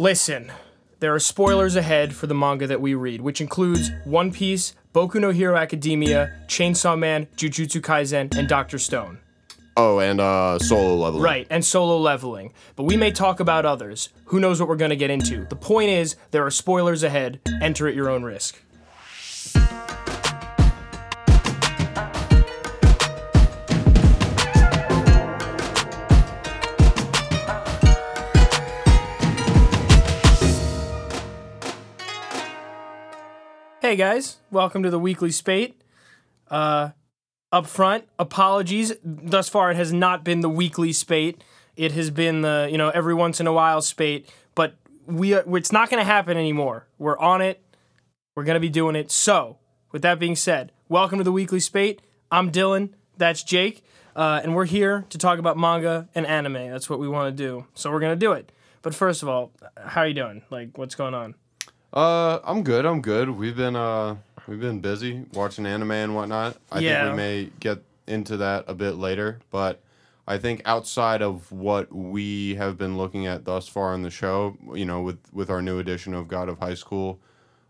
Listen, there are spoilers ahead for the manga that we read, which includes One Piece, Boku no Hero Academia, Chainsaw Man, Jujutsu Kaisen, and Doctor Stone. Oh, and uh, solo leveling. Right, and solo leveling. But we may talk about others. Who knows what we're going to get into? The point is, there are spoilers ahead. Enter at your own risk. Hey guys, welcome to the weekly spate. Uh, up front, apologies. Thus far, it has not been the weekly spate. It has been the you know every once in a while spate. But we are, it's not going to happen anymore. We're on it. We're going to be doing it. So, with that being said, welcome to the weekly spate. I'm Dylan. That's Jake, uh, and we're here to talk about manga and anime. That's what we want to do. So we're going to do it. But first of all, how are you doing? Like, what's going on? Uh, I'm good. I'm good. We've been uh we've been busy watching anime and whatnot. I Yeah. think we may get into that a bit later, but I think outside of what we have been looking at thus far in the show, you know, with with our new edition of God of High School,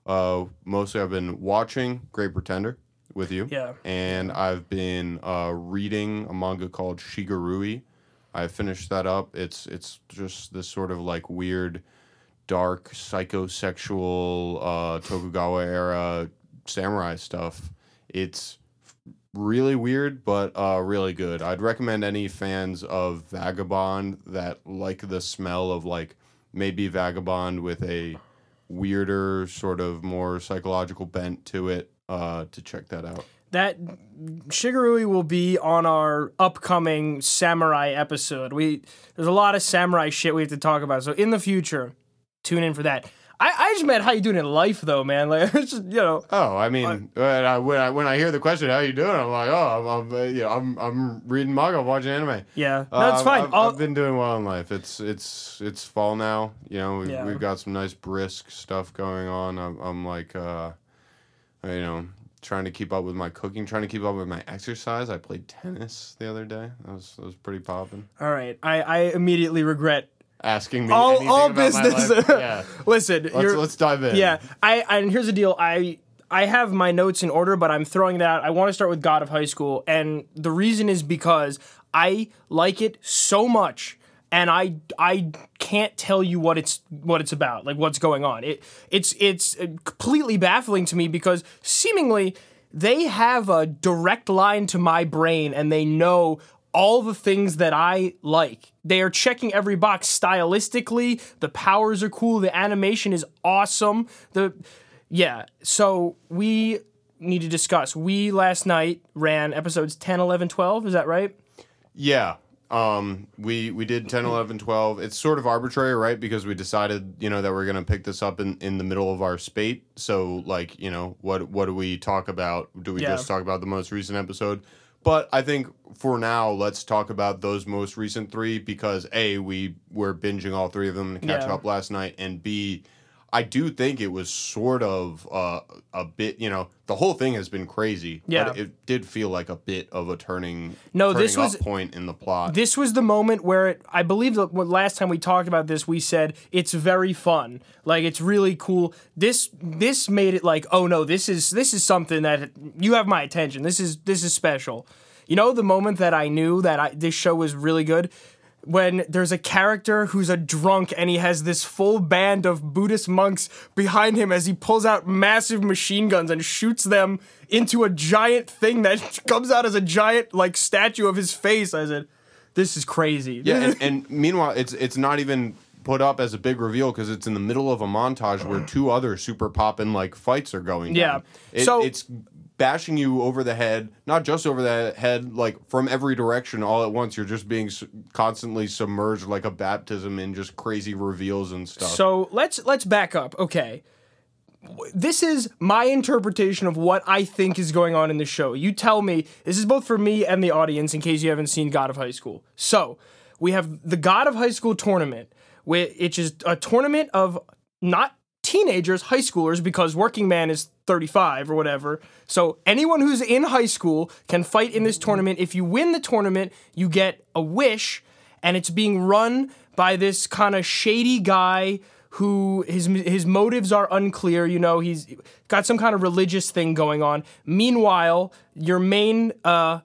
uh, mostly I've been watching Great Pretender with you. Yeah. And I've been uh, reading a manga called Shigurui. I finished that up. It's it's just this sort of like weird dark psychosexual uh, Tokugawa era samurai stuff. It's really weird, but uh, really good. I'd recommend any fans of Vagabond that like the smell of like maybe Vagabond with a weirder sort of more psychological bent to it uh, to check that out. that Shigurui will be on our upcoming samurai episode. We there's a lot of samurai shit we have to talk about. So in the future, tune in for that. I, I just meant how you doing in life though, man. Like it's just you know Oh, I mean, when I when I when I hear the question, "How you doing?" I'm like, "Oh, I'm I'm, uh, you know, I'm, I'm reading manga, watching anime." yeah. No, Uh, it's fine. I've, I've been doing well in life. It's it's it's fall now. You know, we've, Yeah. we've got some nice brisk stuff going on. I'm, I'm like, uh, you know, trying to keep up with my cooking, trying to keep up with my exercise. I played tennis the other day. That was that was pretty popping. all right. I, I immediately regret Asking me all anything all about my business. Yeah, Listen, let's let's dive in. Yeah, I and here's the deal. I I have my notes in order, but I'm throwing that out. I want to start with God of High School, and the reason is because I like it so much, and I I can't tell you what it's what it's about, like what's going on. It it's it's completely baffling to me because seemingly they have a direct line to my brain, and they know all the things that I like. They are checking every box stylistically. The powers are cool. The animation is awesome. The yeah. So we need to discuss. We last night ran episodes 10, 11, 12. Is that right? Yeah. Um, we we did 10, 11, 12. It's sort of arbitrary, right? Because we decided, you know, that we're going to pick this up in, in the middle of our spate. So, like, you know, what what do we talk about? Do we Yeah. just talk about the most recent episode? But I think for now, let's talk about those most recent three because A, we were binging all three of them to catch Yeah. up last night, and B, I do think it was sort of uh, a bit, you know, the whole thing has been crazy. Yeah. But it did feel like a bit of a turning, No, turning this was- point in the plot. This was the moment where it, I believe that last time we talked about this, we said it's very fun. Like it's really cool. This this made it like, oh no, this is this is something that you have my attention. This is this is special. You know, the moment that I knew that I, this show was really good when there's a character who's a drunk and he has this full band of Buddhist monks behind him as he pulls out massive machine guns and shoots them into a giant thing that comes out as a giant like statue of his face. I said, "This is crazy." Yeah, and, and meanwhile, it's it's not even put up as a big reveal because it's in the middle of a montage where two other super poppin' like fights are going. Yeah. It, So- it's bashing you over the head, not just over the head, like from every direction all at once. You're just being constantly submerged like a baptism in just crazy reveals and stuff. So let's let's back up. Okay. This is my interpretation of what I think is going on in the show. You tell me. This is both for me and the audience in case you haven't seen God of High School. So, we have the God of High School tournament, which is a tournament of not teenagers, high schoolers, because Working Man is 35 or whatever. So anyone who's in high school can fight in this tournament. If you win the tournament, you get a wish, and it's being run by this kind of shady guy who his his motives are unclear. You know, he's got some kind of religious thing going on. Meanwhile, your main uh,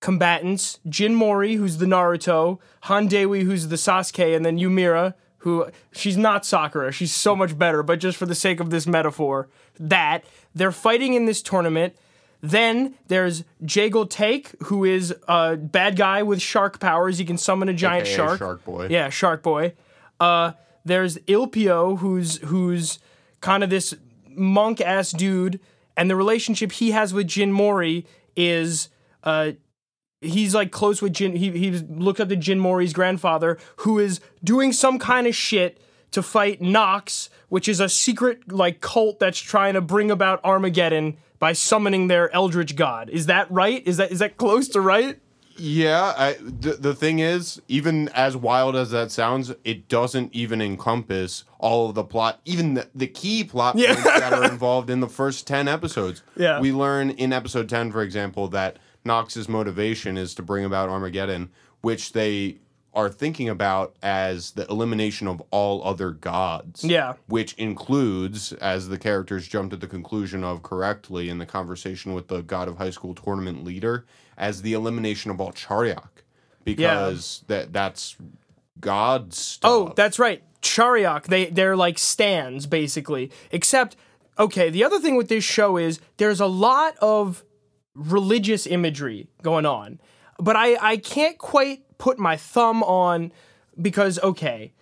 combatants, Jin Mori, who's the Naruto, Han Daewi, who's the Sasuke, and then Yu Mira, who she's not Sakura. She's so much better, but just for the sake of this metaphor, that they're fighting in this tournament. Then there's Jegal Taek, who is a bad guy with shark powers. He can summon a giant AKA shark. Shark Boy. Yeah, Shark Boy. Uh, there's Ilpio, who's who's kind of this monk ass dude, and the relationship he has with Jin Mori is uh, he's like close with Jin. He he looked up to Jin Mori's grandfather, who is doing some kind of shit to fight Nox, which is a secret like cult that's trying to bring about Armageddon by summoning their eldritch god. Is that right? Is that is that close to right? Yeah, I, the, the thing is, even as wild as that sounds, it doesn't even encompass all of the plot, even the, the key plot Yeah. points that are involved in the first 10 episodes. Yeah. We learn in episode 10, for example, that Nox's motivation is to bring about Armageddon, which they are thinking about as the elimination of all other gods. Yeah. Which includes, as the characters jump to the conclusion of correctly in the conversation with the God of High School tournament leader, as the elimination of all Charyeok. Because that that's God's stuff. Oh, that's right. Charyeok, they they're like stands basically. Except okay, the other thing with this show is there's a lot of religious imagery going on. But I I can't quite put my thumb on because okay,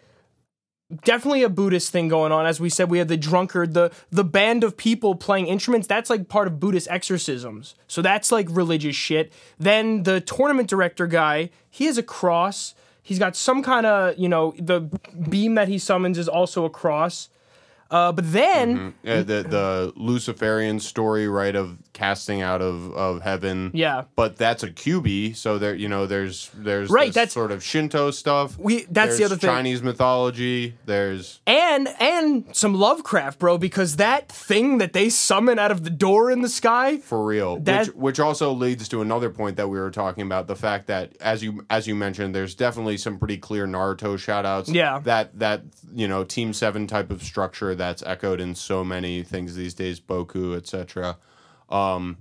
definitely a Buddhist thing going on. As we said, we have the drunkard, the the band of people playing instruments. That's like part of Buddhist exorcisms. So that's like religious shit. Then the tournament director guy, he has a cross. He's got some kind of you know the beam that he summons is also a cross. Uh, but then Uh, the the Luciferian story, right, of casting out of, of heaven. Yeah. But that's a Kyuubi, so there you know there's there's Right, that's- sort of Shinto stuff. We- that's the other thing. Chinese mythology. There's and and some Lovecraft, bro, because that thing that they summon out of the door in the sky. for real. That- which which also leads to another point that we were talking about, the fact that as you as you mentioned, there's definitely some pretty clear Naruto shout outs. Yeah. That that you know, Team Seven type of structure that's echoed in so many things these days, Boku, etc. Um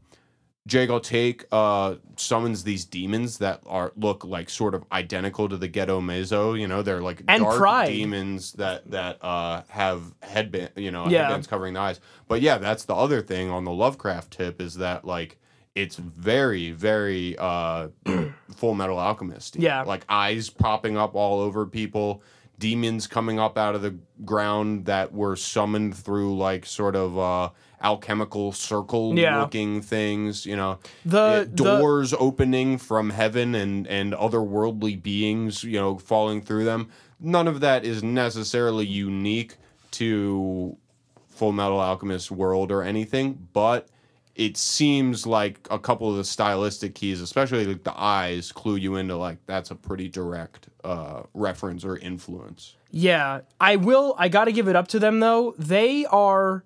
Jegal Taek uh, summons these demons that are look like sort of identical to the Gedo Mazo. You know, they're like And dark Pride. demons that that uh, have headband, you know, Yeah. headbands covering the eyes. But yeah, that's the other thing on the Lovecraft tip is that like it's very very uh, Full Metal Alchemist. Yeah. like eyes popping up all over people. Demons coming up out of the ground that were summoned through like sort of uh, alchemical circle Yeah. looking things, you know. The- Yeah, the- doors opening from heaven and and otherworldly beings, you know, falling through them. None of that is necessarily unique to Full Metal Alchemist world or anything, but it seems like a couple of the stylistic keys, especially like the eyes, clue you into like that's a pretty direct uh, reference or influence. Yeah, I will. I got to give it up to them though. They are,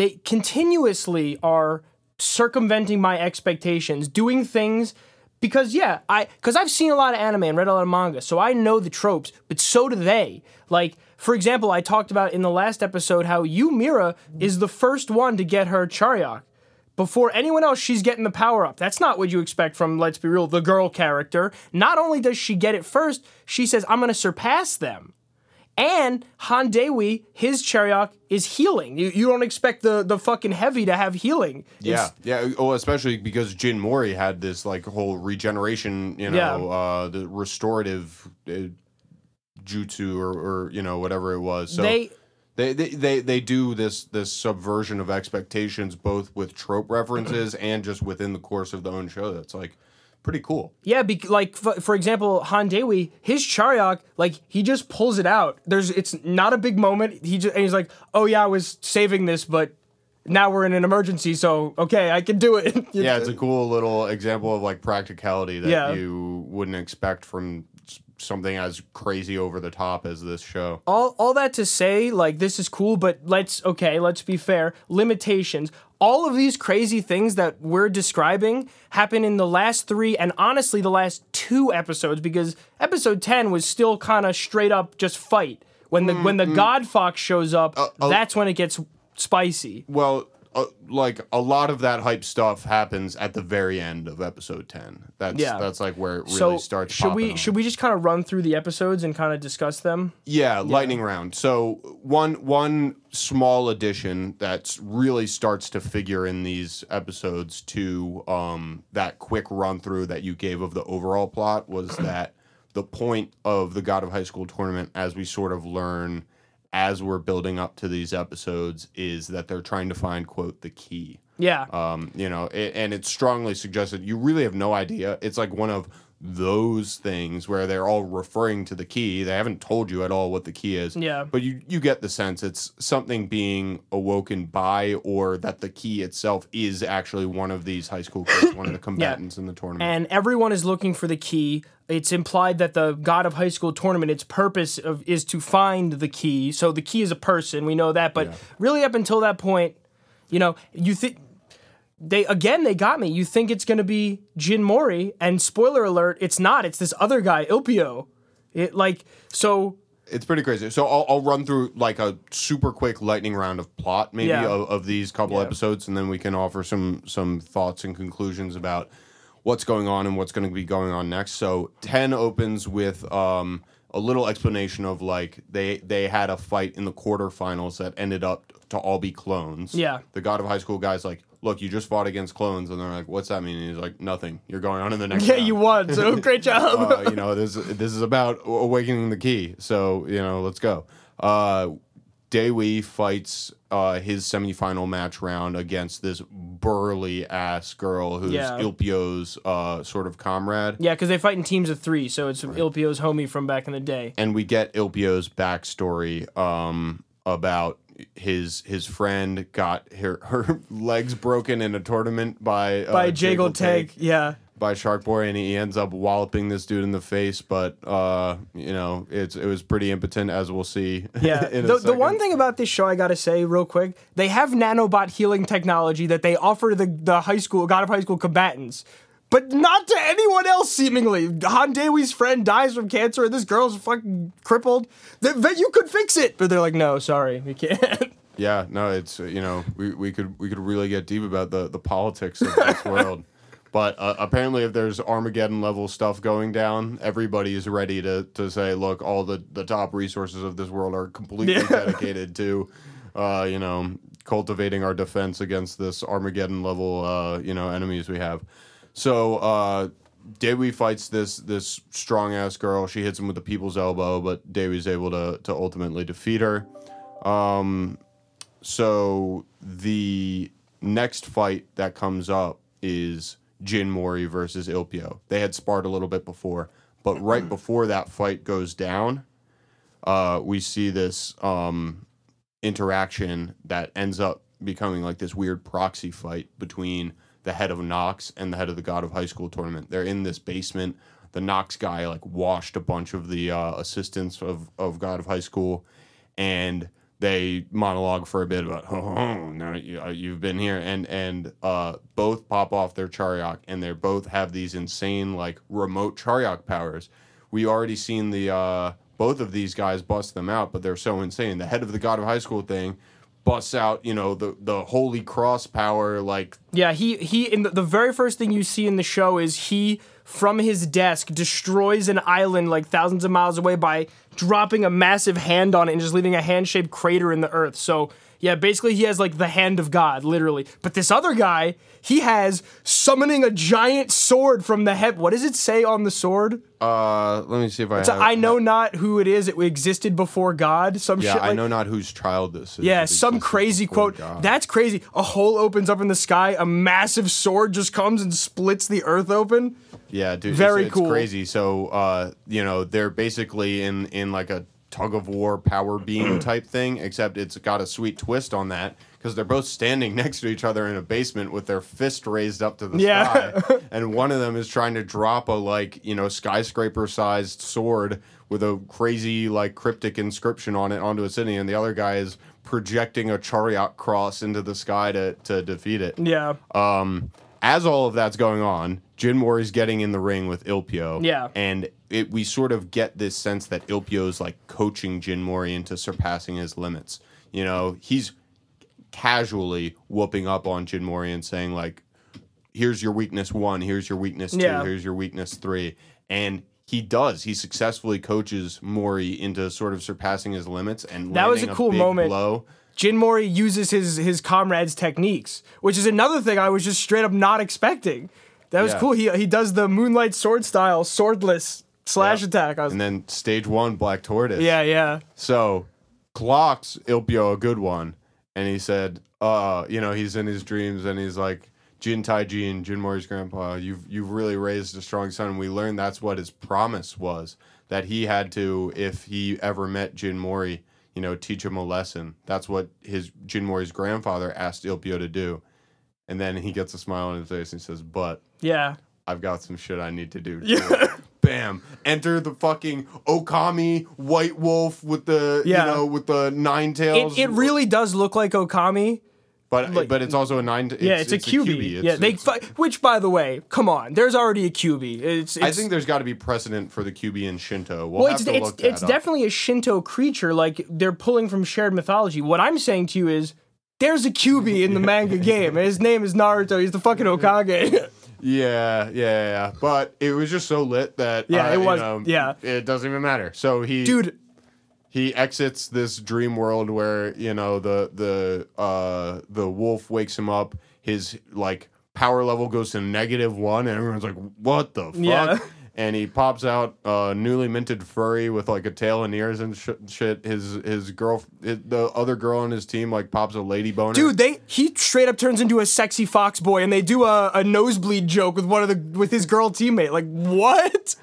they continuously are circumventing my expectations, doing things because yeah, I because I've seen a lot of anime and read a lot of manga, so I know the tropes. But so do they. Like for example, I talked about in the last episode how Yu Mira is the first one to get her Charyeok. Before anyone else, she's getting the power up. That's not what you expect from, let's be real, the girl character. Not only does she get it first, she says, I'm going to surpass them. And Han Daewi, his Charyeok is healing. You, you don't expect the, the fucking heavy to have healing. Yeah, yeah. Oh, especially because Jin Mori had this like whole regeneration, you know, Yeah. uh, the restorative uh, jutsu or, or you know whatever it was. So They they, they they they do this this subversion of expectations both with trope references and just within the course of the own show. That's like pretty cool. Yeah, bec like f- for example, Han Daewi, his Charyeok, like he just pulls it out. There's it's not a big moment. He just and he's like, "Oh yeah, I was saving this, but now we're in an emergency, so okay, I can do it." Yeah, it's a cool little example of like practicality that Yeah. you wouldn't expect from something as crazy over the top as this show. all all that to say, like this is cool, but let's okay, let's be fair. Limitations. All of these crazy things that we're describing happen in the last three, and honestly, the last two episodes, because episode ten was still kind of straight up just fight. When the when the God Fox shows up, uh, that's when it gets spicy. Well, uh, like a lot of that hype stuff happens at the very end of episode ten. That's Yeah. that's like where it really so starts. should we off. should we just kind of run through the episodes and kind of discuss them? Yeah, lightning round. So one one small addition that really starts to figure in these episodes to um, that quick run through that you gave of the overall plot was that the point of the God of High School tournament, as we sort of learn as we're building up to these episodes, is that they're trying to find quote the key. Yeah. Um, you know, it, and it's strongly suggested you really have no idea. It's like one of those things where they're all referring to the key. They haven't told you at all what the key is. Yeah. But you you get the sense it's something being awoken by or that the key itself is actually one of these high school kids, one of the combatants in the tournament. and everyone is looking for the key. It's implied that the God of High School tournament, its purpose of, is to find the key. So the key is a person, we know that. But Yeah. really, up until that point, you know, you think they again they got me. You think it's going to be Jin Mori, and spoiler alert, it's not. It's this other guy, Ilpio. It like so. it's pretty crazy. So I'll, I'll run through like a super quick lightning round of plot, maybe Yeah. of, of these couple Yeah. episodes, and then we can offer some some thoughts and conclusions about what's going on and what's going to be going on next. So ten opens with um, a little explanation of like they they had a fight in the quarterfinals that ended up to all be clones. Yeah. The God of High School guys like. Look, you just fought against clones, and they're like, "What's that mean?" And he's like, "Nothing. You're going on in the next." Yeah, round." you won. So great job. uh, you know, this this is about awakening the key. So you know, let's go. Uh, Daewi fights uh, his semifinal match round against this burly ass girl who's Yeah. Ilpio's uh, sort of comrade. yeah, because they fight in teams of three, so it's Ilpio's homie from back in the day. and we get Ilpio's backstory um, about his his friend got her her legs broken in a tournament by uh, By Jegal Taek Tag, yeah. by Shark Boy, and he ends up walloping this dude in the face. But uh, you know, it's it was pretty impotent, as we'll see. Yeah. in a the, the one thing about this show I gotta say real quick, they have nanobot healing technology that they offer the, the high school God of High School combatants. But not to anyone else, seemingly. Han Daewi's friend dies from cancer, and this girl's fucking crippled. That, that you could fix it, but they're like, no, sorry, we can't. Yeah, no, it's uh, you know we, we could we could really get deep about the the politics of this world. But uh, apparently, if there's Armageddon level stuff going down, everybody is ready to, to say, look, all the, the top resources of this world are completely Yeah. dedicated to, uh, you know, cultivating our defense against this Armageddon level, uh, you know, enemies we have. So uh, fights this this strong ass girl. She hits him with the people's elbow, but Daewi's able to to ultimately defeat her. Um, so the next fight that comes up is Jin Mori versus Ilpio. They had sparred a little bit before, but right before that fight goes down, uh, we see this um, interaction that ends up becoming like this weird proxy fight between the head of Nox and the head of the God of High School tournament. They're in this basement. The Nox guy like washed a bunch of the uh, assistants of, of God of High School, and they monologue for a bit about oh, oh now you, uh, you've been here and and uh, both pop off their Charyeok and they both have these insane like remote Charyeok powers. We already seen the uh, both of these guys bust them out, but they're so insane. The head of the God of High School thing busts out, you know, the the Holy Cross power like Yeah, he he in the, the very first thing you see in the show is he from his desk destroys an island like thousands of miles away by dropping a massive hand on it and just leaving a hand-shaped crater in the earth. So, yeah, basically he has like the hand of God, literally. But this other guy, he has summoning a giant sword from the head. What does it say on the sword? uh let me see if I So have I know not who it is. It existed before God. Some Yeah, shit I like know not whose child this is. yeah, some crazy quote. God. That's crazy. A hole opens up in the sky, a massive sword just comes and splits the earth open. Yeah, dude. Very it's, it's cool. crazy. So, uh, you know, they're basically in in like a tug of war power beam type thing, except it's got a sweet twist on that because they're both standing next to each other in a basement with their fist raised up to the Yeah. sky, and one of them is trying to drop a like you know skyscraper sized sword with a crazy like cryptic inscription on it onto a city, and the other guy is projecting a chariot cross into the sky to to defeat it Yeah. um, as all of that's going on, Jin is getting in the ring with Ilpio. Yeah. And it, we sort of get this sense that Ilpio's like coaching Jin Mori into surpassing his limits. You know, he's casually whooping up on Jin Mori and saying like, "Here's your weakness one. Here's your weakness two. Yeah. Here's your weakness three. And he does. He successfully coaches Mori into sort of surpassing his limits and That was a cool moment. Blow. Jin Mori uses his his comrades' techniques, which is another thing I was just straight up not expecting. That was Yeah. cool. He he does the moonlight sword style, swordless slash Yeah. attack. I was, And then stage one, Black Tortoise. yeah, yeah. So clocks Ilpio a good one, and he said, "Uh, you know, he's in his dreams, and he's like." Jin Taejin, Jin Mori's grandpa, you've you've really raised a strong son. We learned that's what his promise was that he had to, if he ever met Jin Mori, you know, teach him a lesson. That's what his Jin Mori's grandfather asked Ilpio to do. And then he gets a smile on his face and he says, "But Yeah. I've got some shit I need to do." too." Bam! Enter the fucking Okami White Wolf with the Yeah. you know with the nine tails. It, it really does look like Okami. but like- but it's also a nine. It's, Yeah, it's, a Kyuubi. It's- yeah, they fi- which by the way, come on, there's already a Kyuubi. It's, it's I think there's got to be precedent for the Kyuubi in Shinto. We'll, it's it's, it's definitely a Shinto creature. Like they're pulling from shared mythology. What I'm saying to you is. There's a Kyuubi in the manga game. and His name is Naruto. He's the fucking Hokage. Yeah, yeah, yeah. But it was just so lit that Yeah, uh, it you was- know, yeah. it doesn't even matter. So he Dude, he exits this dream world where you know the the uh the wolf wakes him up his like power level goes to negative one and everyone's like what the fuck Yeah. and he pops out a newly minted furry with like a tail and ears and sh- shit his his girl his, the other girl on his team like pops a lady boner Dude, they he straight up turns into a sexy fox boy, and they do a, a nosebleed joke with one of the with his girl teammate. Like what?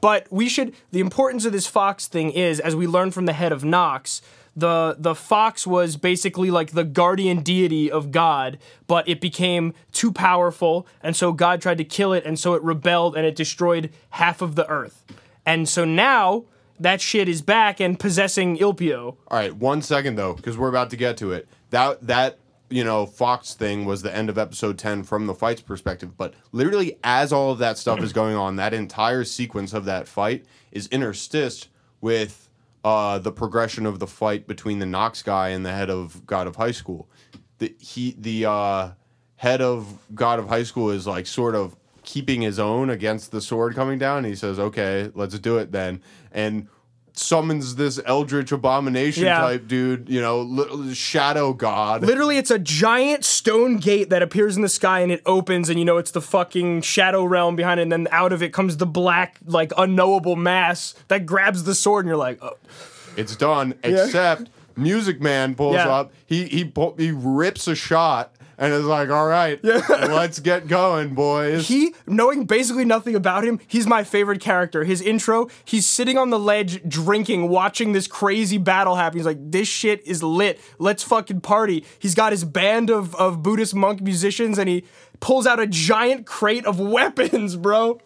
But we should. The importance of this fox thing is, as we learn from the head of Nox, the the fox was basically like the guardian deity of God, but it became too powerful, and so God tried to kill it, and so it rebelled and it destroyed half of the earth. And so now that shit is back and possessing Ilpio. All right, one second though, because we're about to get to it. That that you know Fox thing was the end of episode ten from the fight's perspective. But literally, as all of that stuff is going on, that entire sequence of that fight is interstitched with uh, the progression of the fight between the Nox guy and the head of God of High School. The he the uh, head of God of High School is like sort of keeping his own against the sword coming down. He says, "Okay, let's do it then," and summons this eldritch abomination Yeah. type dude. You know, li- shadow god. Literally, it's a giant stone gate that appears in the sky and it opens, and you know it's the fucking shadow realm behind it. And then out of it comes the black, like unknowable mass that grabs the sword, and you're like, oh. It's done. Except Music Man pulls Yeah. up. He he he rips a shot and is like, "All right, yeah. let's get going, boys." he, knowing basically nothing about him, he's my favorite character. His intro, he's sitting on the ledge drinking, watching this crazy battle happen. He's like, this shit is lit. Let's fucking party. He's got his band of, of Buddhist monk musicians, and he pulls out a giant crate of weapons, bro.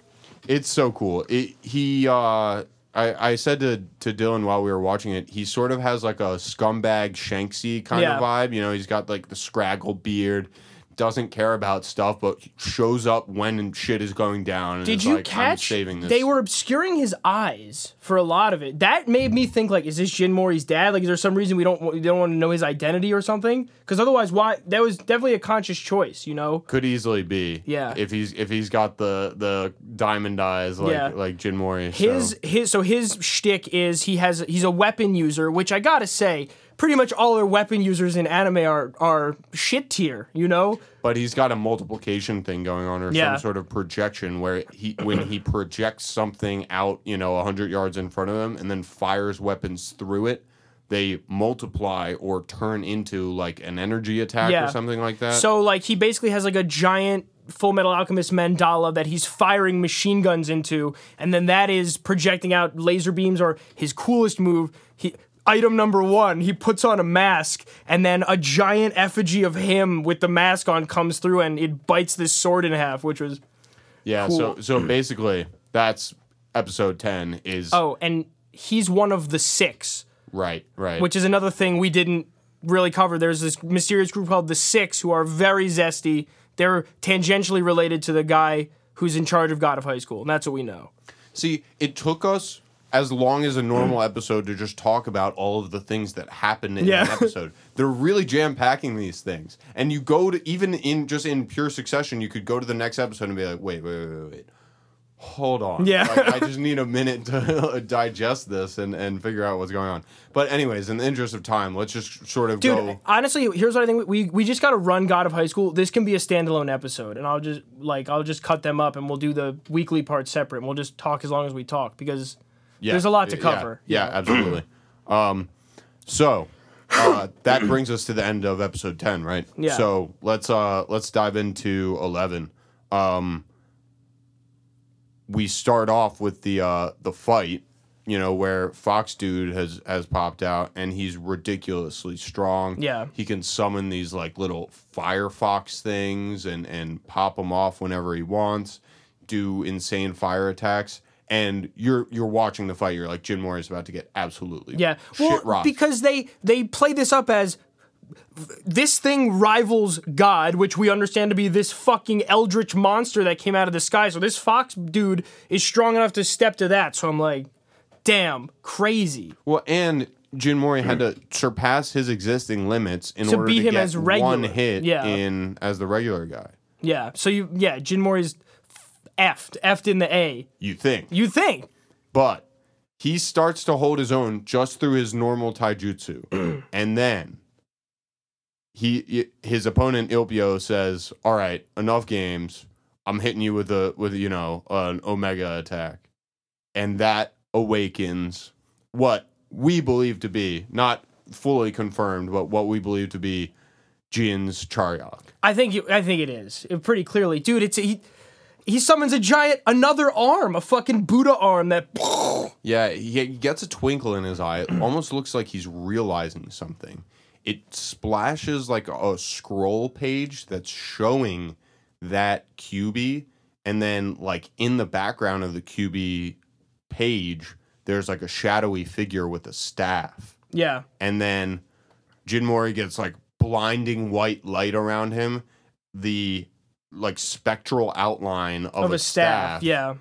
It's so cool. It, he, uh, I, I said to, to Dylan while we were watching it, he sort of has like a scumbag Shanksy kind Yeah. of vibe. You know, he's got like the scraggle beard, doesn't care about stuff, but shows up when shit is going down. And Did you like, catch? saving this. They were obscuring his eyes for a lot of it. That made me think like, is this Jin Mori's dad? Like, is there some reason we don't we don't want to know his identity or something? Because otherwise, why? That was definitely a conscious choice, you know. could easily be. Yeah. If he's if he's got the the diamond eyes like Yeah. like Jin Mori. His so. his so his shtick is he has he's a weapon user, which I gotta say, pretty much all our weapon users in anime are are shit tier, you know. but he's got a multiplication thing going on or Yeah. some sort of projection where he when he projects something out you know 100 yards in front of him and then fires weapons through it they multiply or turn into like an energy attack Yeah. or something like that So like he basically has like a giant Full Metal Alchemist mandala that he's firing machine guns into, and then that is projecting out laser beams or his coolest move. He item number one, he puts on a mask, and then a giant effigy of him with the mask on comes through and it bites this sword in half, which was yeah so so basically that's episode 10 is oh, and he's one of the six. right right which is another thing we didn't really cover. There's this mysterious group called the Six who are very zesty. They're tangentially related to the guy who's in charge of God of High School, and that's what we know. See, it took us as long as a normal episode to just talk about all of the things that happen in Yeah. an episode. They're really jam packing these things, and you go to even in just in pure succession, you could go to the next episode and be like, wait, wait, wait, wait, wait. Hold on. Yeah. Like, I just need a minute to digest this and, and figure out what's going on. But anyways, in the interest of time, let's just sort of Dude, go. honestly, here's what I think. We we just got to run God of High School. This can be a standalone episode, and I'll just like I'll just cut them up, and we'll do the weekly part separate. And we'll just talk as long as we talk because Yeah, there's a lot to yeah, cover. Yeah, absolutely. um, so uh, that brings us to the end of episode ten, right? Yeah. So let's uh let's dive into eleven. Um, we start off with the uh the fight, you know, where Fox Dude has has popped out and he's ridiculously strong. Yeah. he can summon these like little Firefox things and and pop them off whenever he wants. Do insane fire attacks. And you're you're watching the fight. You're like Jin Mori is about to get absolutely Yeah, well, because they they play this up as this thing rivals God, which we understand to be this fucking eldritch monster that came out of the sky. So this fox dude is strong enough to step to that. So I'm like, damn, crazy. Well, and Jin Mori had to surpass his existing limits in To order beat to him get as regular. one hit Yeah. in as the regular guy. Yeah. So you, yeah, Jin Mori's effed, effed in the A. You think, You think? but he starts to hold his own just through his normal taijutsu, and then he his opponent Ilpio says, "All right, enough games. I'm hitting you with a with you know an omega attack," and that awakens what we believe to be not fully confirmed, but what we believe to be Jin's Charyeok. I think you, I think it is It pretty clearly, dude. It's he. He summons a giant, another arm, a fucking Buddha arm that. Yeah, he gets a twinkle in his eye. It almost looks like he's realizing something. It splashes like a scroll page that's showing that Kyuubi, and then like in the background of the Kyuubi page, there's like a shadowy figure with a staff. Yeah. And then Jin Mori gets like blinding white light around him, the like spectral outline of, Of a staff. Yeah.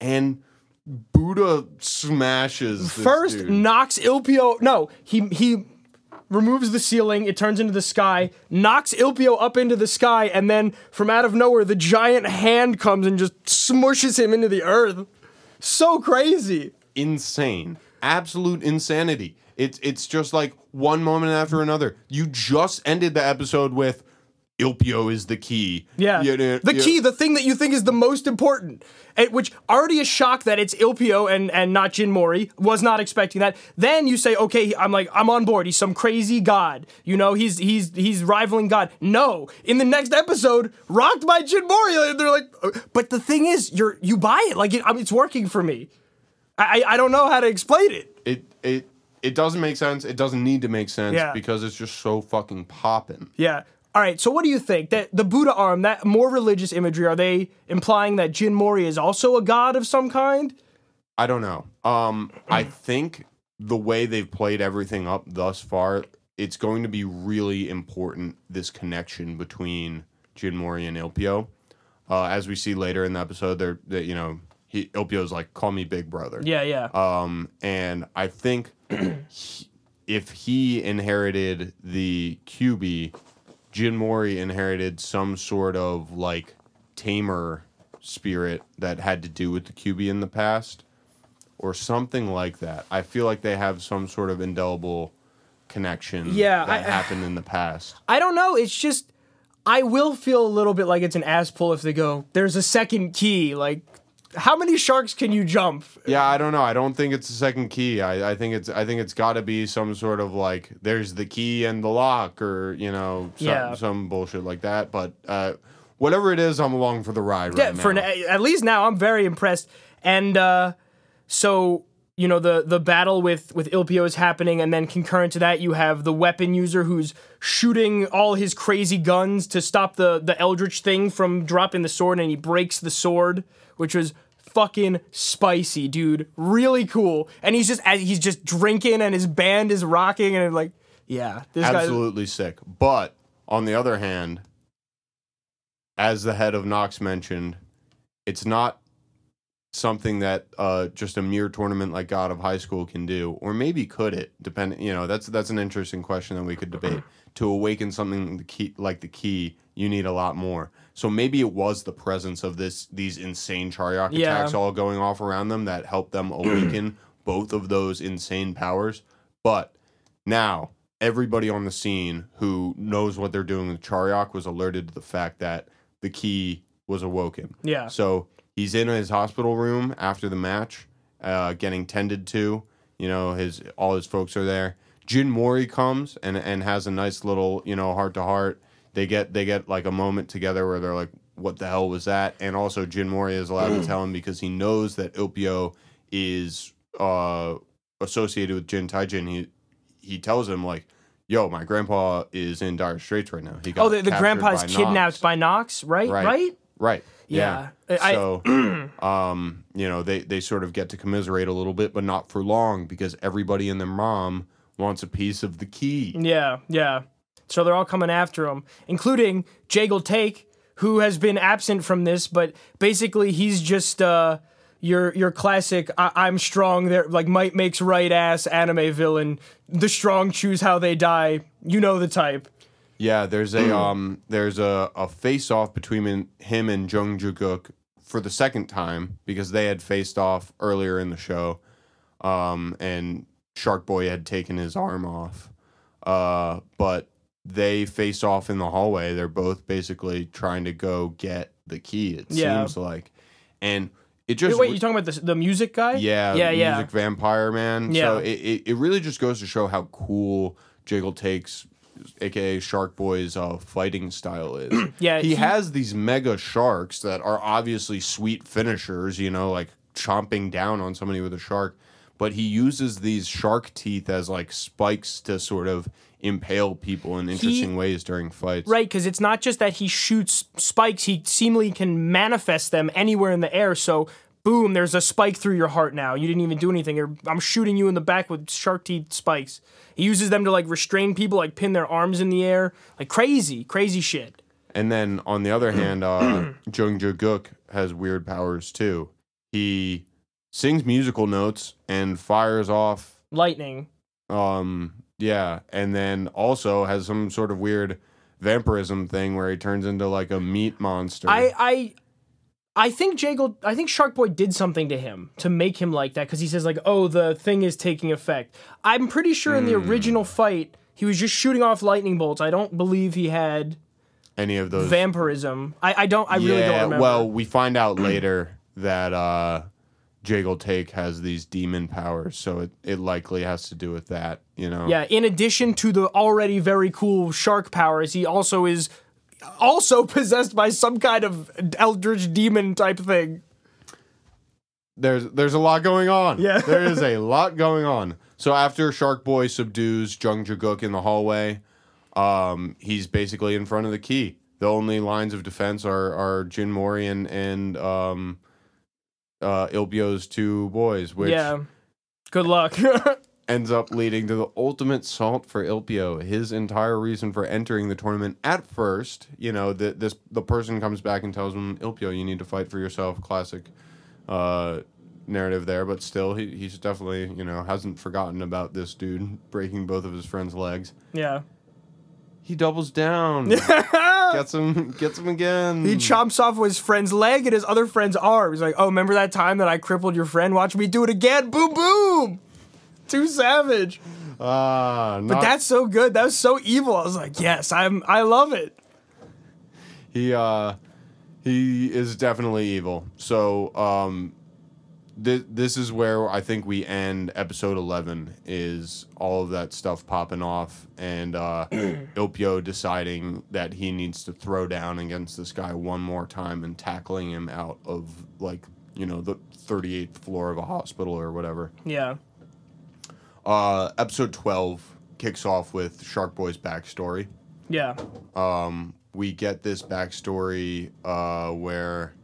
and Buddha smashes this First dude. knocks Ilpio. No, he he removes the ceiling. It turns into the sky. Knocks Ilpio up into the sky, and then from out of nowhere, the giant hand comes and just smushes him into the earth. So crazy. insane, absolute insanity. It's it's just like one moment after another. You just ended the episode with Ilpio is the key. Yeah. The key, the thing that you think is the most important, and which already is shocked that it's Ilpio and, and not Jin Mori, was not expecting that. Then you say, okay, I'm like, I'm on board. He's some crazy god. You know, he's he's he's rivaling God. No. In the next episode, rocked by Jin Mori, they're like, "Uh," but the thing is, you're you buy it. Like it, I mean, it's working for me. I I I don't know how to explain it. It it it doesn't make sense. It doesn't need to make sense Yeah. because it's just so fucking popping. Yeah. All right. So, what do you think that the Buddha arm, that more religious imagery, are they implying that Jin Mori is also a god of some kind? I don't know. Um, I think the way they've played everything up thus far, it's going to be really important. This connection between Jin Mori and Ilpio, uh, as we see later in the episode, they're they, you know he Ilpio's like call me big brother. Yeah. Yeah. Um, and I think he- if he inherited the Kyuubi, Jin Mori inherited some sort of like tamer spirit that had to do with the Kyuubi in the past, or something like that. I feel like they have some sort of indelible connection. Yeah, that I- happened in the past. I don't know. It's just I will feel a little bit like it's an ass pull if they go. There's a second key. Like, how many sharks can you jump? Yeah, I don't know. I don't think it's the second key. I, I think it's I think it's got to be some sort of like there's the key and the lock, or you know, some, Yeah. some bullshit like that. But uh, whatever it is, I'm along for the ride Yeah, right for now. at least now, I'm very impressed. And uh, so you know the the battle with with Ilpio is happening, and then concurrent to that, you have the weapon user who's shooting all his crazy guns to stop the the Eldritch thing from dropping the sword, and he breaks the sword, which was fucking spicy, dude. Really cool. And he's just he's just drinking, and his band is rocking, and like, yeah, this. Absolutely sick. But on the other hand, as the head of Nox mentioned, it's not something that uh, just a mere tournament like God of High School can do, or maybe could it? Depend, you know, that's that's an interesting question that we could debate. to awaken something the key, like the key, you need a lot more. So maybe it was the presence of this these insane Charyeok Yeah. attacks all going off around them that helped them awaken both of those insane powers. But now everybody on the scene who knows what they're doing with Charyeok was alerted to the fact that the key was awoken. Yeah. So he's in his hospital room after the match, uh, getting tended to. You know, his all his folks are there. Jin Mori comes and and has a nice little you know heart to heart. They get they get like a moment together where they're like, "What the hell was that?" And also Jin Mori is allowed to tell him because he knows that Opio is uh, associated with Jin Taejin. He he tells him like, "Yo, my grandpa is in dire straits right now. He got Oh, the, the captured grandpa's by kidnapped Nox." by Nox, right? Right. Right? Right. Yeah. Yeah. I- so, um, you know, they they sort of get to commiserate a little bit, but not for long because everybody and their mom wants a piece of the key. Yeah, yeah. So they're all coming after him, including Jegal Taek, who has been absent from this, but basically he's just uh your your classic I- I'm strong there like might makes right ass anime villain. The strong choose how they die. You know the type. Yeah, there's a um, there's a, a face off between him- him and Jung Juguk for the second time because they had faced off earlier in the show, um, and Shark Boy had taken his arm off, uh, but they face off in the hallway. They're both basically trying to go get the key. It Yeah. seems like, and it Wait, just wait, you talking about the the music guy? yeah, yeah, the yeah. music vampire man. Yeah. So it, it, it really just goes to show how cool Jegal Taek's, aka Shark Boy's uh, fighting style is. Yeah, he, he- has these mega sharks that are obviously sweet finishers. You know, like chomping down on somebody with a shark. But he uses these shark teeth as like spikes to sort of impale people in interesting ways during fights. Right, because it's not just that he shoots spikes, he seemingly can manifest them anywhere in the air. So, boom, there's a spike through your heart now. You didn't even do anything. You're, I'm shooting you in the back with shark teeth spikes. He uses them to like restrain people, like pin their arms in the air. Like crazy, crazy shit. And then on the other hand, uh, Jung Juguk has weird powers too. He sings musical notes and fires off. Lightning. Um, yeah, and then also has some sort of weird vampirism thing where he turns into like a meat monster. I, I, I think Jegal, I think Shark Boy did something to him to make him like that because he says like, "Oh, the thing is taking effect." I'm pretty sure in the Hmm. original fight he was just shooting off lightning bolts. I don't believe he had Any of those? vampirism. I, I don't. I really don't remember. well, we find out later that uh, Jegal Taek has these demon powers, so it, it likely has to do with that. You know. yeah. In addition to the already very cool shark powers, he also is also possessed by some kind of eldritch demon type thing. there's there's a lot going on. Yeah. there is a lot going on. So after Shark Boy subdues Jung Jaguk in the hallway, um, he's basically in front of the key. The only lines of defense are are Jin Mori and and um, uh, Ilpio's two boys, which yeah. Good luck. ends up leading to the ultimate salt for Ilpio. His entire reason for entering the tournament at first, you know, the, this the person comes back and tells him, Ilpio, you need to fight for yourself. Classic uh, narrative there, but still, he, he's definitely, you know, hasn't forgotten about this dude breaking both of his friend's legs. yeah. He doubles down, gets him, gets him again. He chomps off his friend's leg and his other friend's arm. He's like, "Oh, remember that time that I crippled your friend? Watch me do it again! Boom, boom! Too savage." Ah, But that's so good. That was so evil. I was like, "Yes, I'm. I love it." he uh he is definitely evil so um th- this is where i think we end episode 11 is all of that stuff popping off and uh ilpio deciding that he needs to throw down against this guy one more time and tackling him out of like you know the 38th floor of a hospital or whatever Yeah. Uh episode 12 kicks off with shark boy's backstory Yeah. um, we get this backstory uh, where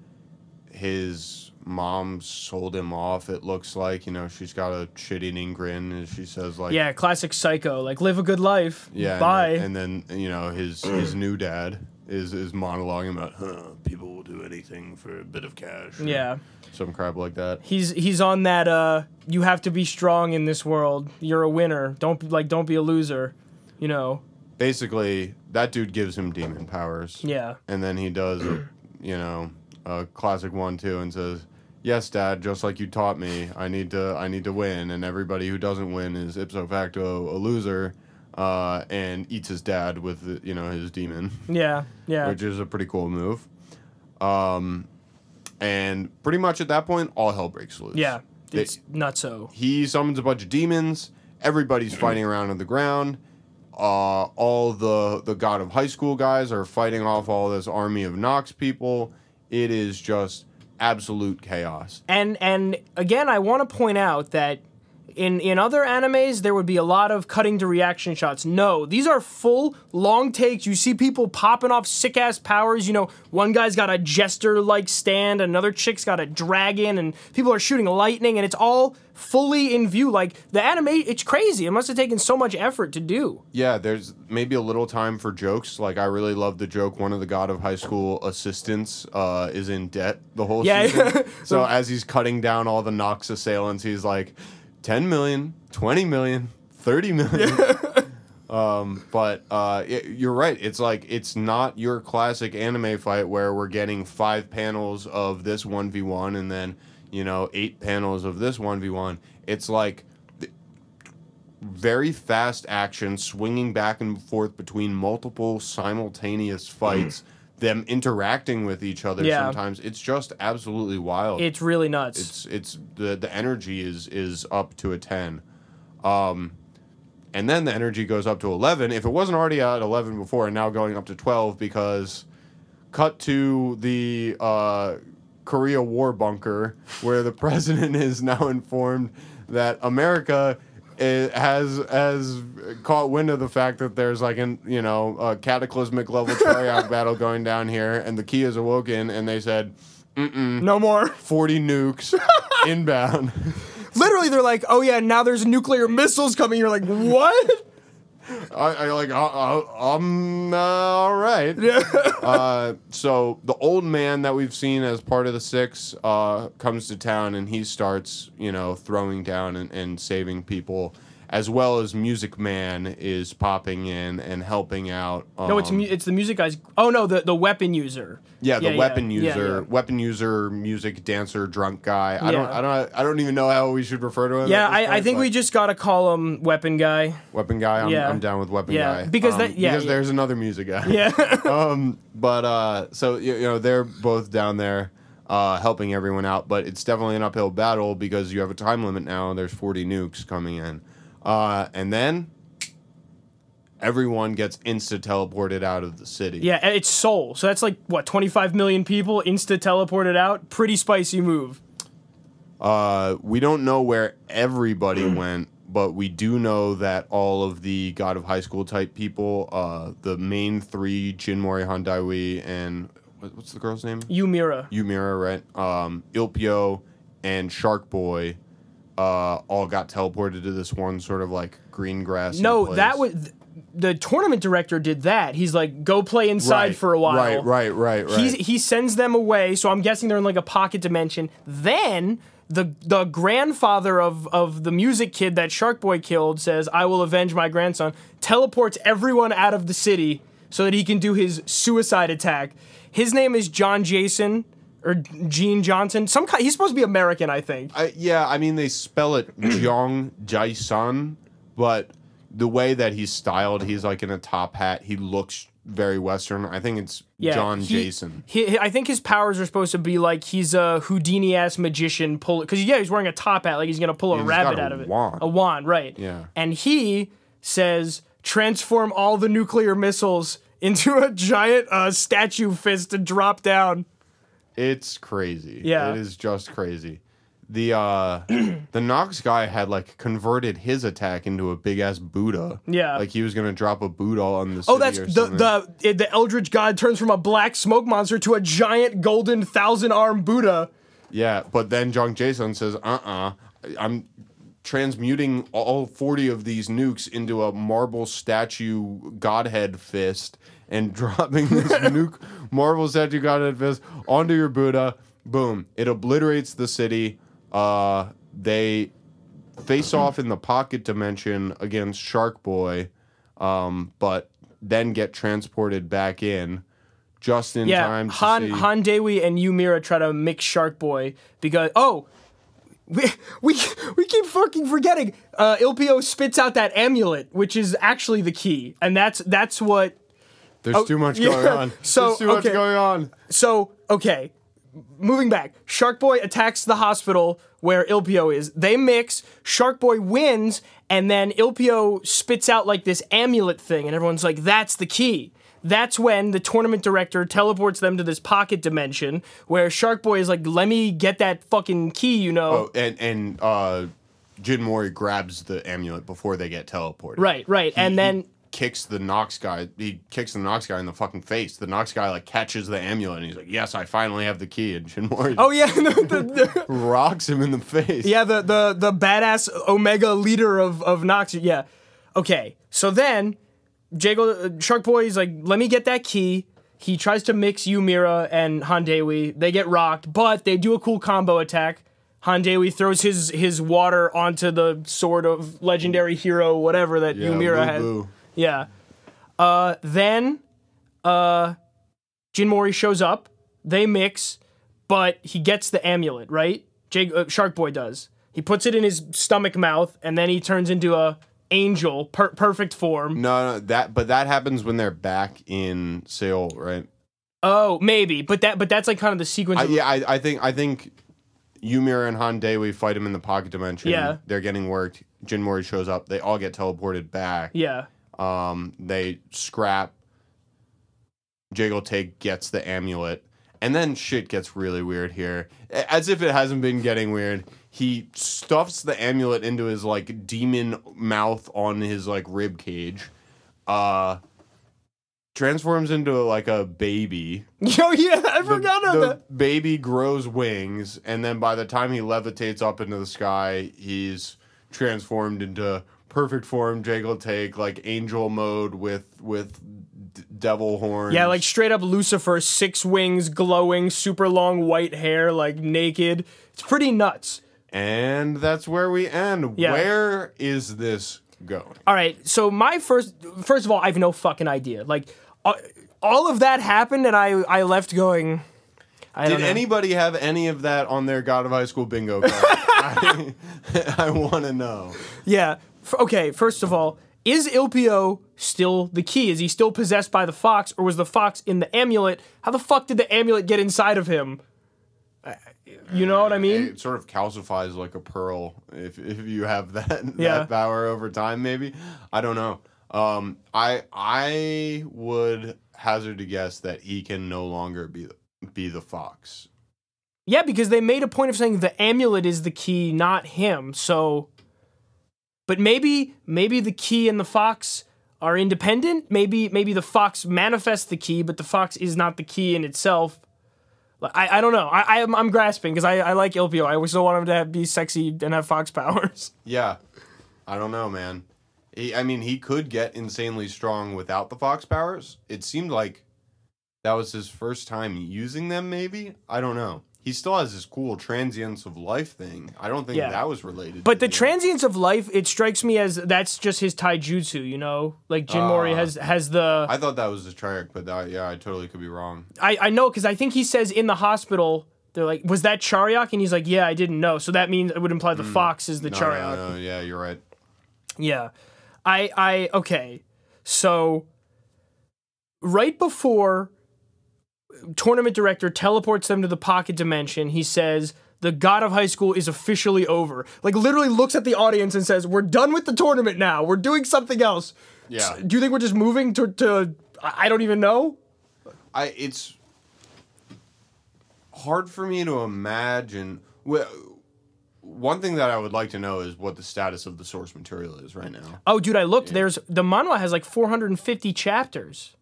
his mom sold him off. It looks like you know she's got a shit-eating grin, and she says like, Yeah. Classic psycho. Like, live a good life. yeah." and Bye. then- And, then you know his his new dad is is monologuing about huh, people will do anything for a bit of cash. Yeah. Some crap like that. He's he's on that uh you have to be strong in this world. You're a winner. Don't like don't be a loser. You know. Basically, that dude gives him demon powers. Yeah. And then he does, a, you know, a classic one too, and says, "Yes, Dad, just like you taught me, I need to, I need to win, and everybody who doesn't win is ipso facto a loser." Uh, and eats his dad with, you know, his demon, Yeah. Yeah. which is a pretty cool move. Um, and pretty much at that point, all hell breaks loose. yeah. They- It's not so. he summons a bunch of demons. Everybody's fighting around on the ground. Uh, all the the god of high school guys are fighting off all this army of Nox people. It is just absolute chaos. And and again, I want to point out that in in other animes there would be a lot of cutting to reaction shots. No, these are full long takes. You see people popping off sick ass powers. You know, one guy's got a jester like stand, another chick's got a dragon, and people are shooting lightning, and it's all fully in view. Like the anime, it's crazy. It must have taken so much effort to do. Yeah, there's maybe a little time for jokes. Like I really love the joke. One of the god of high school assistants uh, is in debt the whole Yeah. season. so as he's cutting down all the Nox assailants, he's like, 10 million, 20 million, 30 million. um, but uh, it, you're right. It's like it's not your classic anime fight where we're getting five panels of this 1v1 and then, you know, eight panels of this 1v1. It's like very fast action, swinging back and forth between multiple simultaneous fights, them interacting with each other Yeah. sometimes. It's just absolutely wild. It's really nuts. it's it's the the energy is is up to a 10. Um and then the energy goes up to 11 if it wasn't already at 11 before and now going up to 12 because cut to the uh, Korea war bunker where the president is now informed that America i- has has caught wind of the fact that there's like an you know a cataclysmic level Treyarch battle going down here and the key is awoken and they said no more. 40 nukes inbound Literally, they're like, "Oh yeah, now there's nuclear missiles coming." You're like, "What?" I, I like uh, um uh, all right. Uh, so the old man that we've seen as part of the six uh, comes to town and he starts you know throwing down and, and saving people as well as music man is popping in and helping out No, it's um, mu- it's the music guys. Oh no, the the weapon user. yeah the weapon yeah, user yeah. weapon user music dancer drunk guy I don't I don't I don't even know how we should refer to him Yeah, I, I think we just gotta call him weapon guy. weapon guy I'm, Yeah. I'm down with weapon Yeah, guy because Um, that- yeah, because yeah. there's another music guy Yeah. um, but uh, so you, you know they're both down there uh, helping everyone out, but it's definitely an uphill battle because you have a time limit now. and There's 40 nukes coming in, uh, and then everyone gets insta teleported out of the city. yeah, it's Seoul, so that's like what 25 million people insta teleported out. Pretty spicy move. Uh, we don't know where everybody went, but we do know that all of the God of High School type people, uh, the main three, Jinmori Han Daewi and what, what's the girl's name? Yu Mira. Yumira, right? Um, Ilpio and Shark Boy uh, all got teleported to this one sort of like green grass. No, that was th- the tournament director did that. He's like, go play inside for a while. Right, right, right, right. He's, he sends them away, so I'm guessing they're in like a pocket dimension. Then the the grandfather of of the music kid that Shark Boy killed says, "I will avenge my grandson." Teleports everyone out of the city so that he can do his suicide attack. His name is John Jason or Gene Johnson. Some kind, he's supposed to be American, I think. I, yeah, I mean they spell it Jeong Jae-sun, but the way that he's styled, he's like in a top hat. He looks very Western. I think it's Yeah, John he- Jason. He, I think his powers are supposed to be like he's a Houdini ass magician. Pull because yeah, he's wearing a top hat, like he's gonna pull a he's rabbit a out of it. wand. A wand, right? Yeah. And he says, transform all the nuclear missiles into a giant uh, statue fist to drop down. It's crazy. Yeah. It is just crazy. The uh the Nox guy had like converted his attack into a big ass Buddha. Yeah. Like he was gonna drop a Buddha on the Oh, that's the something. the the Eldritch God turns from a black smoke monster to a giant golden thousand arm Buddha. Yeah, but then Jung Jason says, uh uh-uh, uh, i am transmuting all 40 of these nukes into a marble statue godhead fist, and dropping this nuke Marvel statue god fist onto your Buddha. Boom! It obliterates the city. Uh, they face off in the pocket dimension against Shark Boy, um, but then get transported back in just in Yeah, time to Han see. Han Daewi and Yu Mira try to mix Shark Boy because oh. We, we, we keep fucking forgetting. Uh, Ilpio spits out that amulet, which is actually the key, and that's that's what. There's too much yeah, going on. so, There's too much okay. going on. So okay, moving back, Shark Boy attacks the hospital where Ilpio is. They mix. Shark Boy wins, and then Ilpio spits out like this amulet thing, and everyone's like, "That's the key." That's when the tournament director teleports them to this pocket dimension where Shark Boy is like, "Let me get that fucking key," you know. Oh, and and uh, Jin Mori grabs the amulet before they get teleported. Right, right, and He then kicks the Nox guy. He kicks the Nox guy in the fucking face. The Nox guy like catches the amulet and he's like, "Yes, I finally have the key." And Jin Mori oh yeah, the, the, the, rocks him in the face. Yeah, the the the badass Omega leader of of Nox. Yeah. Okay. So then, Jegal uh, Shark Boy is like, let me get that key. He tries to mix Yu Mira and Han Daewi. They get rocked, but they do a cool combo attack. Han Daewi throws his his water onto the sword of legendary hero, whatever that Yeah, Yu Mira woo had. Yeah. Uh, then, uh, Jinmori shows up. They mix, but he gets the amulet, right? Jake, uh, Shark Boy does. He puts it in his stomach mouth, and then he turns into a angel, per- perfect form. No, no, that but that happens when they're back in Seoul, right? Oh, maybe, but that but that's like kind of the sequence. I, of, yeah, I, I think I think Ymir and Han Daewi fight him in the pocket dimension. Yeah. they're getting worked. Jin Mori shows up. They all get teleported back. yeah, Um, they scrap. Jegal Taek gets the amulet, and then shit gets really weird here. As if it hasn't been getting weird. He stuffs the amulet into his like demon mouth on his like rib cage. Uh, transforms into like a baby. yo, yeah, I forgot about the that. baby grows wings, and then by the time he levitates up into the sky, he's transformed into perfect form. Jegal Taek like angel mode with with d- devil horns. Yeah, like straight up Lucifer, six wings, glowing, super long white hair, like naked. It's pretty nuts. and that's where we end. Yeah. Where is this going? All right, so my first, first of all, I have no fucking idea. Like, uh, all of that happened, and I, I left going. I Did anybody have any of that on their God of High School bingo card? I, I want to know. Yeah. Okay. First of all, is Ilpio still the key? Is he still possessed by the fox, or was the fox in the amulet? How the fuck did the amulet get inside of him? Uh, You know what I mean? it sort of calcifies like a pearl if if you have that Yeah. that power over time maybe i don't know um i i would hazard to guess that he can no longer be the, be the fox Yeah, because they made a point of saying the amulet is the key, not him. So, but maybe maybe the key and the fox are independent. Maybe maybe the fox manifests the key, but the fox is not the key in itself. I, I don't know. I, I'm, I'm grasping because I, I like Ilpio. I still want him to have, be sexy and have fox powers. yeah i don't know man he, i mean he could get insanely strong without the fox powers it seemed like that was his first time using them maybe i don't know he still has this cool transience of life thing i don't think Yeah. that was related But the transience of life, it strikes me as that's just his taijutsu. You know, like Jin Mori Ah. has has the. i thought that was the trick but that, yeah i totally could be wrong I, I know because I think he says in the hospital, they're like, was that Charyeok? And he's like, yeah, I didn't know. So that means it would imply the fox is the no, Charyeok. no, no, yeah you're right Yeah. I, I, okay. So right before tournament director teleports them to the pocket dimension, he says, the god of high school is officially over. Like literally looks at the audience and says, "We're done with the tournament now. We're doing something else." Yeah. Do you think we're just moving to to I don't even know? I it's hard for me to imagine. Well, one thing that I would like to know is what the status of the source material is right now. Oh, dude, I looked. There's the manhwa has like 450 chapters.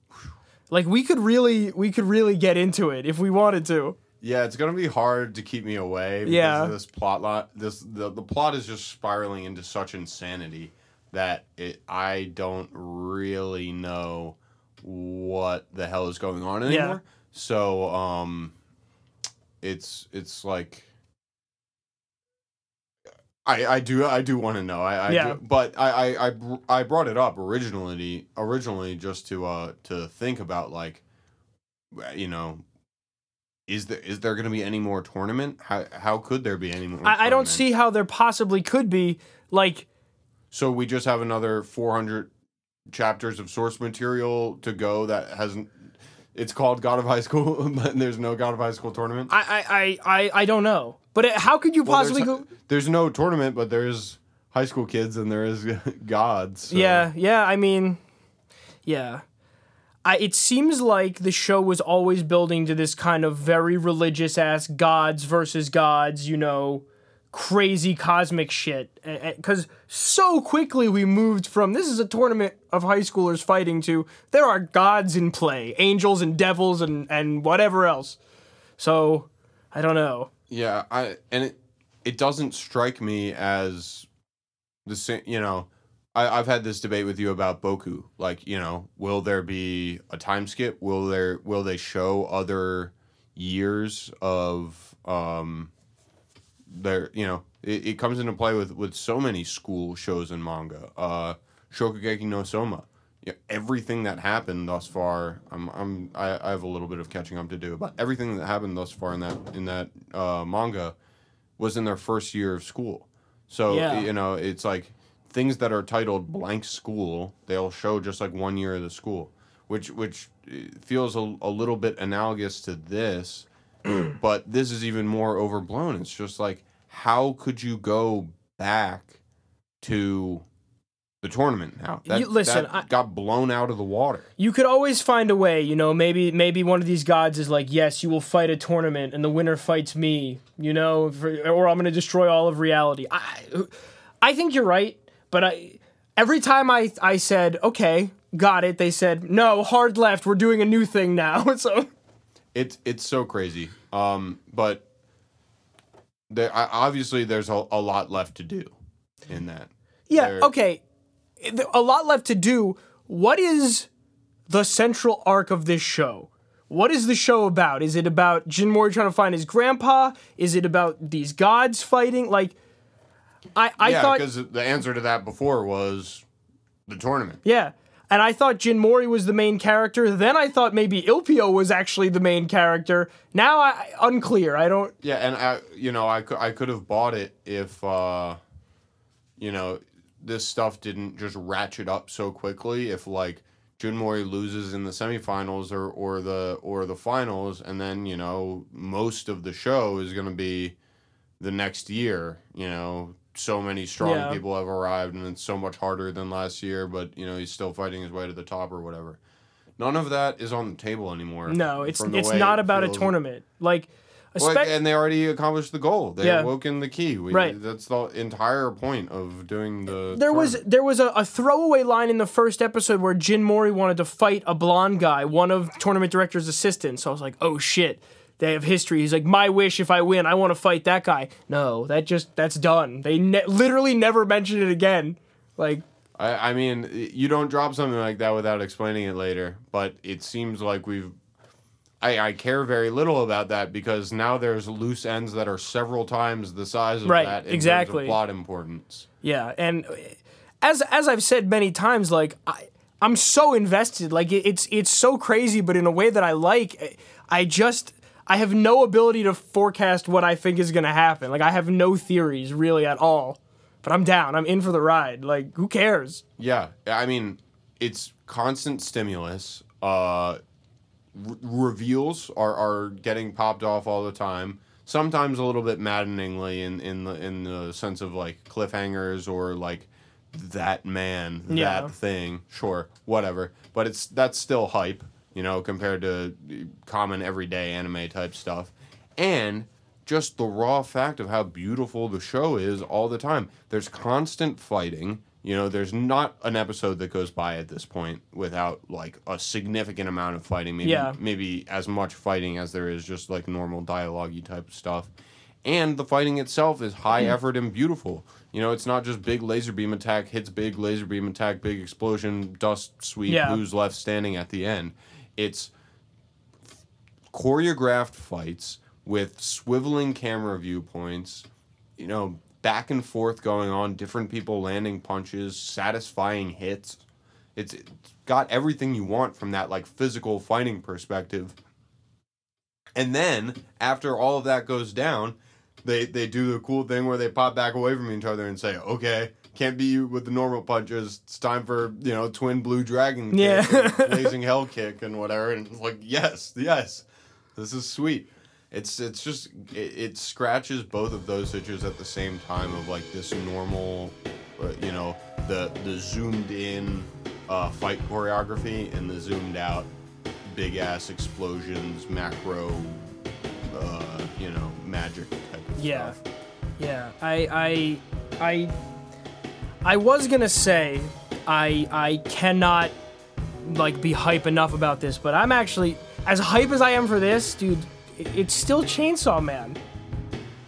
Like we could really we could really get into it if we wanted to. Yeah, it's gonna be hard to keep me away. Because Yeah. of this plot lot. This the the plot is just spiraling into such insanity that it I don't really know what the hell is going on anymore. Yeah. So um, it's it's like. I, I do I do want to know I, I Yeah. do, but I, I, I I brought it up originally originally just to uh to think about like you know is there is there going to be any more tournament how how could there be any more I, I don't see how there possibly could be like So we just have another 400 chapters of source material to go that hasn't. It's called God of High School, but there's no God of High School tournament. I I, I, I, I don't know. But it, how could you Well, possibly there's, go there's no tournament, but there's high school kids and there is gods. so- Yeah, yeah, I mean yeah. I, it seems like the show was always building to this kind of very religious ass gods versus gods, you know, crazy cosmic shit. Because so quickly we moved from this is a tournament of high schoolers fighting to there are gods in play, angels and devils and, and whatever else. So, I don't know. Yeah, I and it it doesn't strike me as the same. You know, I, I've had this debate with you about Boku. Like, you know, will there be a time skip? Will there will they show other years of um their you know it, it comes into play with with so many school shows and manga. Uh Shokugeki no Soma. Yeah, everything that happened thus far, I'm I'm I, I have a little bit of catching up to do, but everything that happened thus far in that in that uh, manga was in their first year of school. So Yeah. you know, it's like things that are titled blank school, they'll show just like one year of the school, which which eh, feels a, a little bit analogous to this, but this is even more overblown. It's just like how could you go back to the tournament now? That, You- listen, that I- got blown out of the water. You could always find a way, you know. Maybe maybe one of these gods is like, yes, you will fight a tournament, and the winner fights me, you know, for, or I'm going to destroy all of reality. I, I think you're right, but I every time I I said okay, got it, they said no, hard left. We're doing a new thing now. so It's it's so crazy. Um, but there I- obviously there's a, a lot left to do in that. yeah, There- okay, a lot left to do. What is the central arc of this show? What is the show about? Is it about Jin Mori trying to find his grandpa? Is it about these gods fighting? Like, I I yeah, thought because the answer to that before was the tournament. yeah, and I thought Jin Mori was the main character. Then I thought maybe Ilpio was actually the main character. Now I unclear. I don't. Yeah, and I, you know, I could, I could have bought it if, uh, you know, this stuff didn't just ratchet up so quickly. If like Jin Mori loses in the semifinals or or the or the finals, and then you know most of the show is going to be the next year. You know, so many strong Yeah. people have arrived, and it's so much harder than last year. But you know, he's still fighting his way to the top or whatever. None of that is on the table anymore. No, it's it's not it about a tournament. Like, Well, and they already accomplished the goal. They Yeah. awoken the key. We, Right. That's the entire point of doing the. There was there was a, a throwaway line in the first episode where Jin Mori wanted to fight a blonde guy, one of tournament director's assistants. So I was like, oh shit, they have history. He's like, my wish if I win, I want to fight that guy. No, that just that's done. They ne- literally never mentioned it again. Like, I, I mean, you don't drop something like that without explaining it later. But it seems like we've. I, I care very little about that because now there's loose ends that are several times the size of Right, that in exactly. terms of plot importance. yeah, and as as I've said many times, like I. I'm so invested. Like it, it's it's so crazy, but in a way that I like. I just I have no ability to forecast what I think is gonna happen. Like I have no theories really at all. But I'm down. I'm in for the ride. Like who cares? Yeah, I mean, it's constant stimulus. Uh, re- reveals are, are getting popped off all the time. Sometimes a little bit maddeningly in, in the in the sense of like cliffhangers or like that man, Yeah. that thing. Sure, whatever. But it's that's still hype, you know, compared to common everyday anime type stuff. And just the raw fact of how beautiful the show is all the time. There's constant fighting. You know, there's not an episode that goes by at this point without like a significant amount of fighting. Maybe Yeah. maybe as much fighting as there is just like normal dialogue y type of stuff. and the fighting itself is high mm. effort and beautiful. You know, it's not just big laser beam attack, hits big laser beam attack, big explosion, dust sweep, Yeah. who's left standing at the end. It's choreographed fights with swiveling camera viewpoints, you know, back and forth going on, different people landing punches, satisfying hits. It's, it's got everything you want from that like physical fighting perspective. And then after all of that goes down, they they do the cool thing where they pop back away from each other and say, "Okay, can't be you with the normal punches. It's time for you know twin blue dragon, kick Yeah. blazing hell kick and whatever." And it's like, yes, yes, this is sweet. It's it's just it, it scratches both of those itches at the same time of like this normal, uh, you know, the the zoomed in uh, fight choreography and the zoomed out big ass explosions, macro, uh, you know, magic type of Yeah. stuff. Yeah, I, I, I, I was gonna say I, I cannot like be hype enough about this, but I'm actually as hype as I am for this, dude. It's still Chainsaw Man.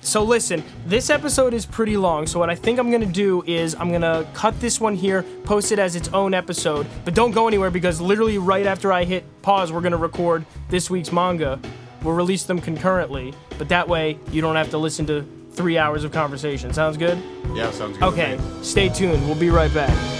So listen, this episode is pretty long. So what I think I'm gonna do is I'm gonna cut this one here, post it as its own episode, but don't go anywhere because literally right after I hit pause, we're gonna record this week's manga. We'll release them concurrently, but that way you don't have to listen to three hours of conversation. Sounds good? Yeah, sounds good. Okay, stay tuned. We'll be right back.